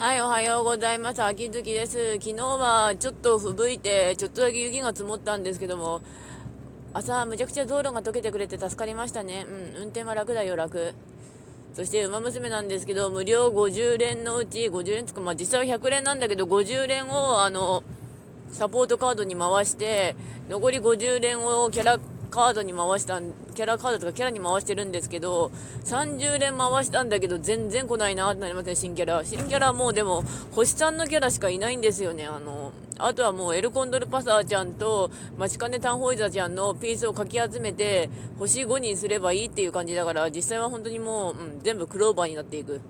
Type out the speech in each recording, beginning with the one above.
はい、おはようございます。秋月です。昨日はちょっと吹雪いて、ちょっとだけ雪が積もったんですけども、朝、むちゃくちゃ道路が溶けてくれて助かりましたね。うん、運転は楽だよ、楽。そして、馬娘なんですけど、無料50連のうち、50連つか、まあ実際は100連なんだけど、50連を、あの、サポートカードに回して、残り50連をキャラカードに回したんキャラカードとかキャラに回してるんですけど、30連回したんだけど、全然来ないなってなりますね、新キャラ。新キャラもうでも、星さんのキャラしかいないんですよね、あの、あとはもうエルコンドルパサーちゃんと、マチカネタンホイザーちゃんのピースをかき集めて、星5にすればいいっていう感じだから、実際は本当にもう、うん、全部クローバーになっていく。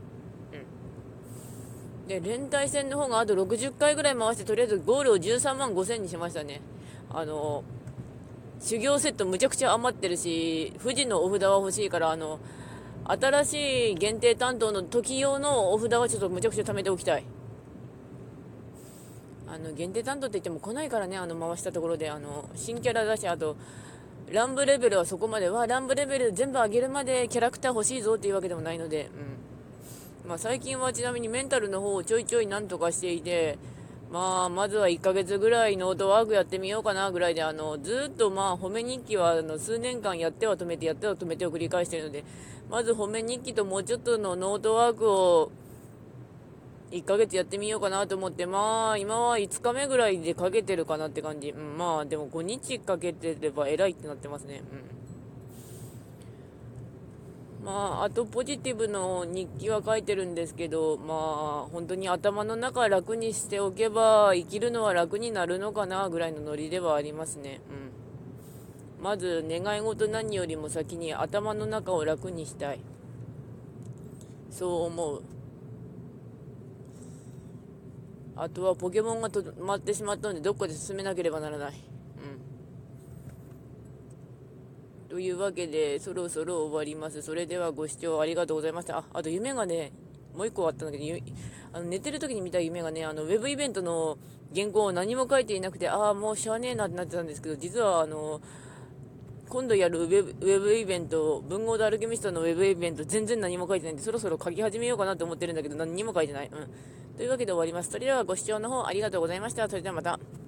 で、連帯戦の方があと60回ぐらい回して、とりあえずゴールを13万5000にしましたね。あの、修行セットむちゃくちゃ余ってるし、富士のお札は欲しいから、あの、新しい限定担当の時用のお札はちょっとむちゃくちゃ貯めておきたい。あの、限定担当って言っても来ないからね、あの、回したところで、あの、新キャラだし、あと、ランブレベルはそこまでは、ランブレベル全部上げるまでキャラクター欲しいぞっていうわけでもないので、うん。まあ、最近はちなみにメンタルの方をちょいちょいなんとかしていて、まあ、まずは1ヶ月ぐらいノートワークやってみようかなぐらいで、あの、ずっとまあ、褒め日記は、あの、数年間やっては止めて、やっては止めてを繰り返しているので、まず褒め日記ともうちょっとのノートワークを、1ヶ月やってみようかなと思って、まあ、今は5日目ぐらいでかけてるかなって感じ。うん、まあ、でも5日かけてれば偉いってなってますね。うん。まあ、あとポジティブの日記は書いてるんですけど、まあ、本当に頭の中楽にしておけば、生きるのは楽になるのかなぐらいのノリではありますね。うん。まず、願い事何よりも先に頭の中を楽にしたい。そう思う。あとはポケモンが止まってしまったので、どっかで進めなければならない。というわけで、そろそろ終わります。それではご視聴ありがとうございました。あ、あと夢がね、もう一個あったんだけど、あの寝てる時に見た夢がね、あの、ウェブイベントの原稿を何も書いていなくて、ああ、もうしゃあねえなってなってたんですけど、実はあの、今度やるウェブウェブイベント、文豪とアルケミストのウェブイベント、全然何も書いてないんで、そろそろ書き始めようかなと思ってるんだけど、何にも書いてない。うん。というわけで終わります。それではご視聴の方ありがとうございました。それではまた。